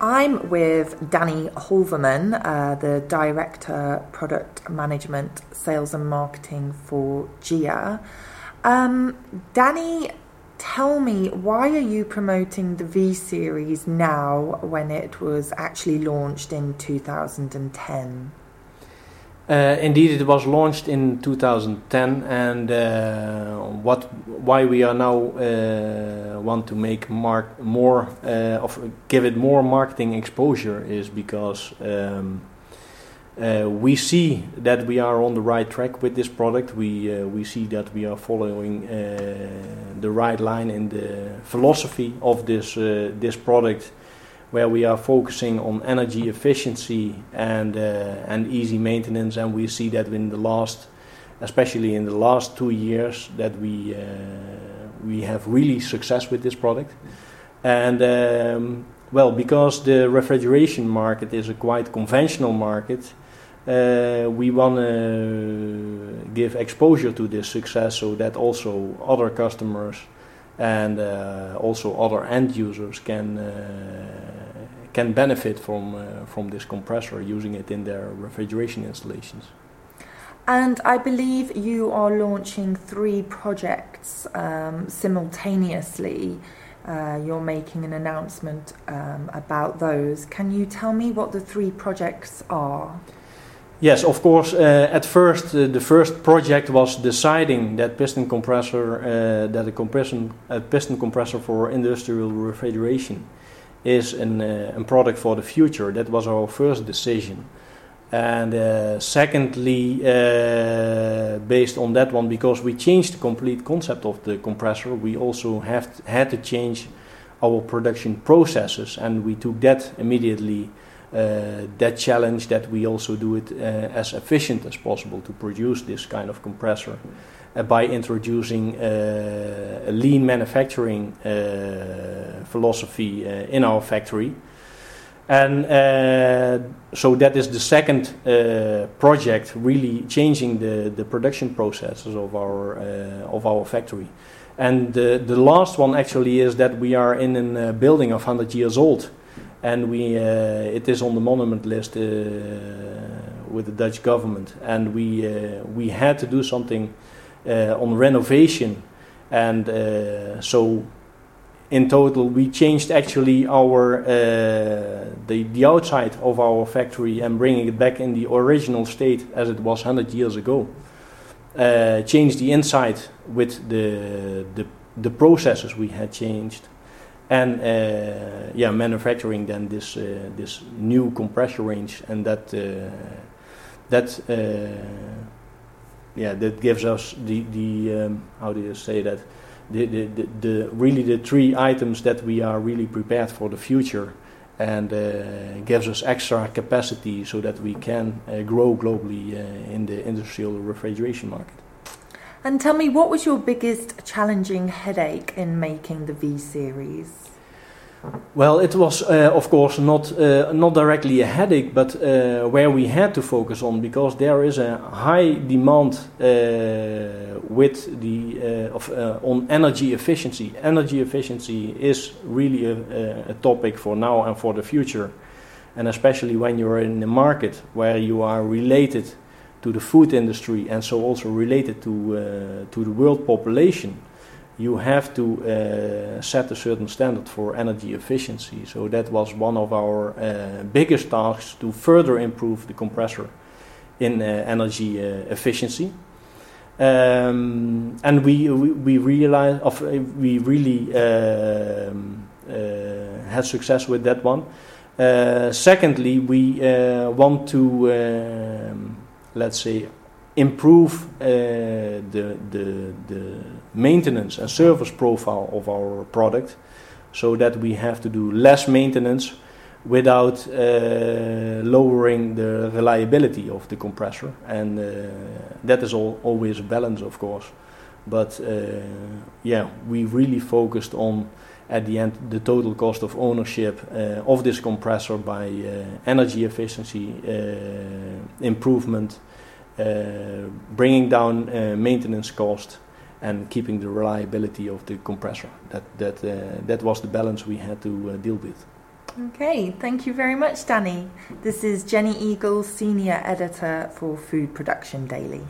I'm with Danny Holverman, uh, the Director Product Management, Sales and Marketing for GEA. Um, Danny, tell me, why are you promoting the V Series now when it was actually launched in 2010? Uh, indeed, it was launched in 2010, and uh, what why we are now uh, want to make mark more uh, of give it more marketing exposure is because um, uh, we see that we are on the right track with this product. We uh, we see that we are following the right line in the philosophy of this this product where we are focusing on energy efficiency and uh, and easy maintenance, and we see that in the last, especially in the last two years, that we uh, we have really success with this product, and um, well, because the refrigeration market is a quite conventional market. Uh, we want to give exposure to this success so that also other customers and uh, also other end users can uh, can benefit from uh, from this compressor using it in their refrigeration installations. And I believe you are launching three projects um, simultaneously. Uh, you're making an announcement um, about those. Can you tell me what the three projects are? Yes, of course. Uh, at first, uh, the first project was deciding that piston compressor, uh, that a compression, a piston compressor for industrial refrigeration, is an, uh, a product for the future. That was our first decision. And uh, secondly, uh, based on that one, because we changed the complete concept of the compressor, we also have had to change our production processes, and we took that immediately uh, that challenge that we also do it uh, as efficient as possible to produce this kind of compressor uh, by introducing a lean manufacturing philosophy in our factory. And uh, so that is the second uh, project, really changing the, the production processes of our uh, of our factory. And the, the last one actually is that we are in a building of 100 years old, and we uh, it is on the monument list uh, with the Dutch government, and we uh, we had to do something on renovation, and so in total we changed actually our uh, the the outside of our factory and bringing it back in the original state as it was 100 years ago. Uh, changed the inside with the the the processes we had changed and uh, yeah, manufacturing then this uh, this new compressor range, and that uh, that yeah that gives us the the um, how do you say that the, the, the, the, really the three items that we are really prepared for the future and uh, gives us extra capacity so that we can uh, grow globally uh, in the industrial refrigeration market. And tell me, what was your biggest challenging headache in making the V series? Well, it was, uh, of course, not uh, not directly a headache, but uh, where we had to focus on because there is a high demand uh, with the uh, of uh, on energy efficiency. Energy efficiency is really a, a, topic for now and for the future, and especially when you are in a market where you are related to the food industry and so also related to to the world population you have to uh, set a certain standard for energy efficiency. So that was one of our uh, biggest tasks to further improve the compressor in uh, energy uh, efficiency. Um, and we, we, we realized of, uh, we really um, uh, had success with that one. secondly, we want to um, let's say improve uh, the, the, the maintenance and service profile of our product so that we have to do less maintenance without uh, lowering the reliability of the compressor. And uh, that is all, always a balance, of course. But uh, yeah, we really focused on at the end the total cost of ownership uh, of this compressor by uh, energy efficiency improvement uh, bringing down uh, maintenance cost and keeping the reliability of the compressor. That that uh, that was the balance we had to deal with. Okay, thank you very much, Danny. This is Jenny Eagle, Senior Editor for Food Production Daily.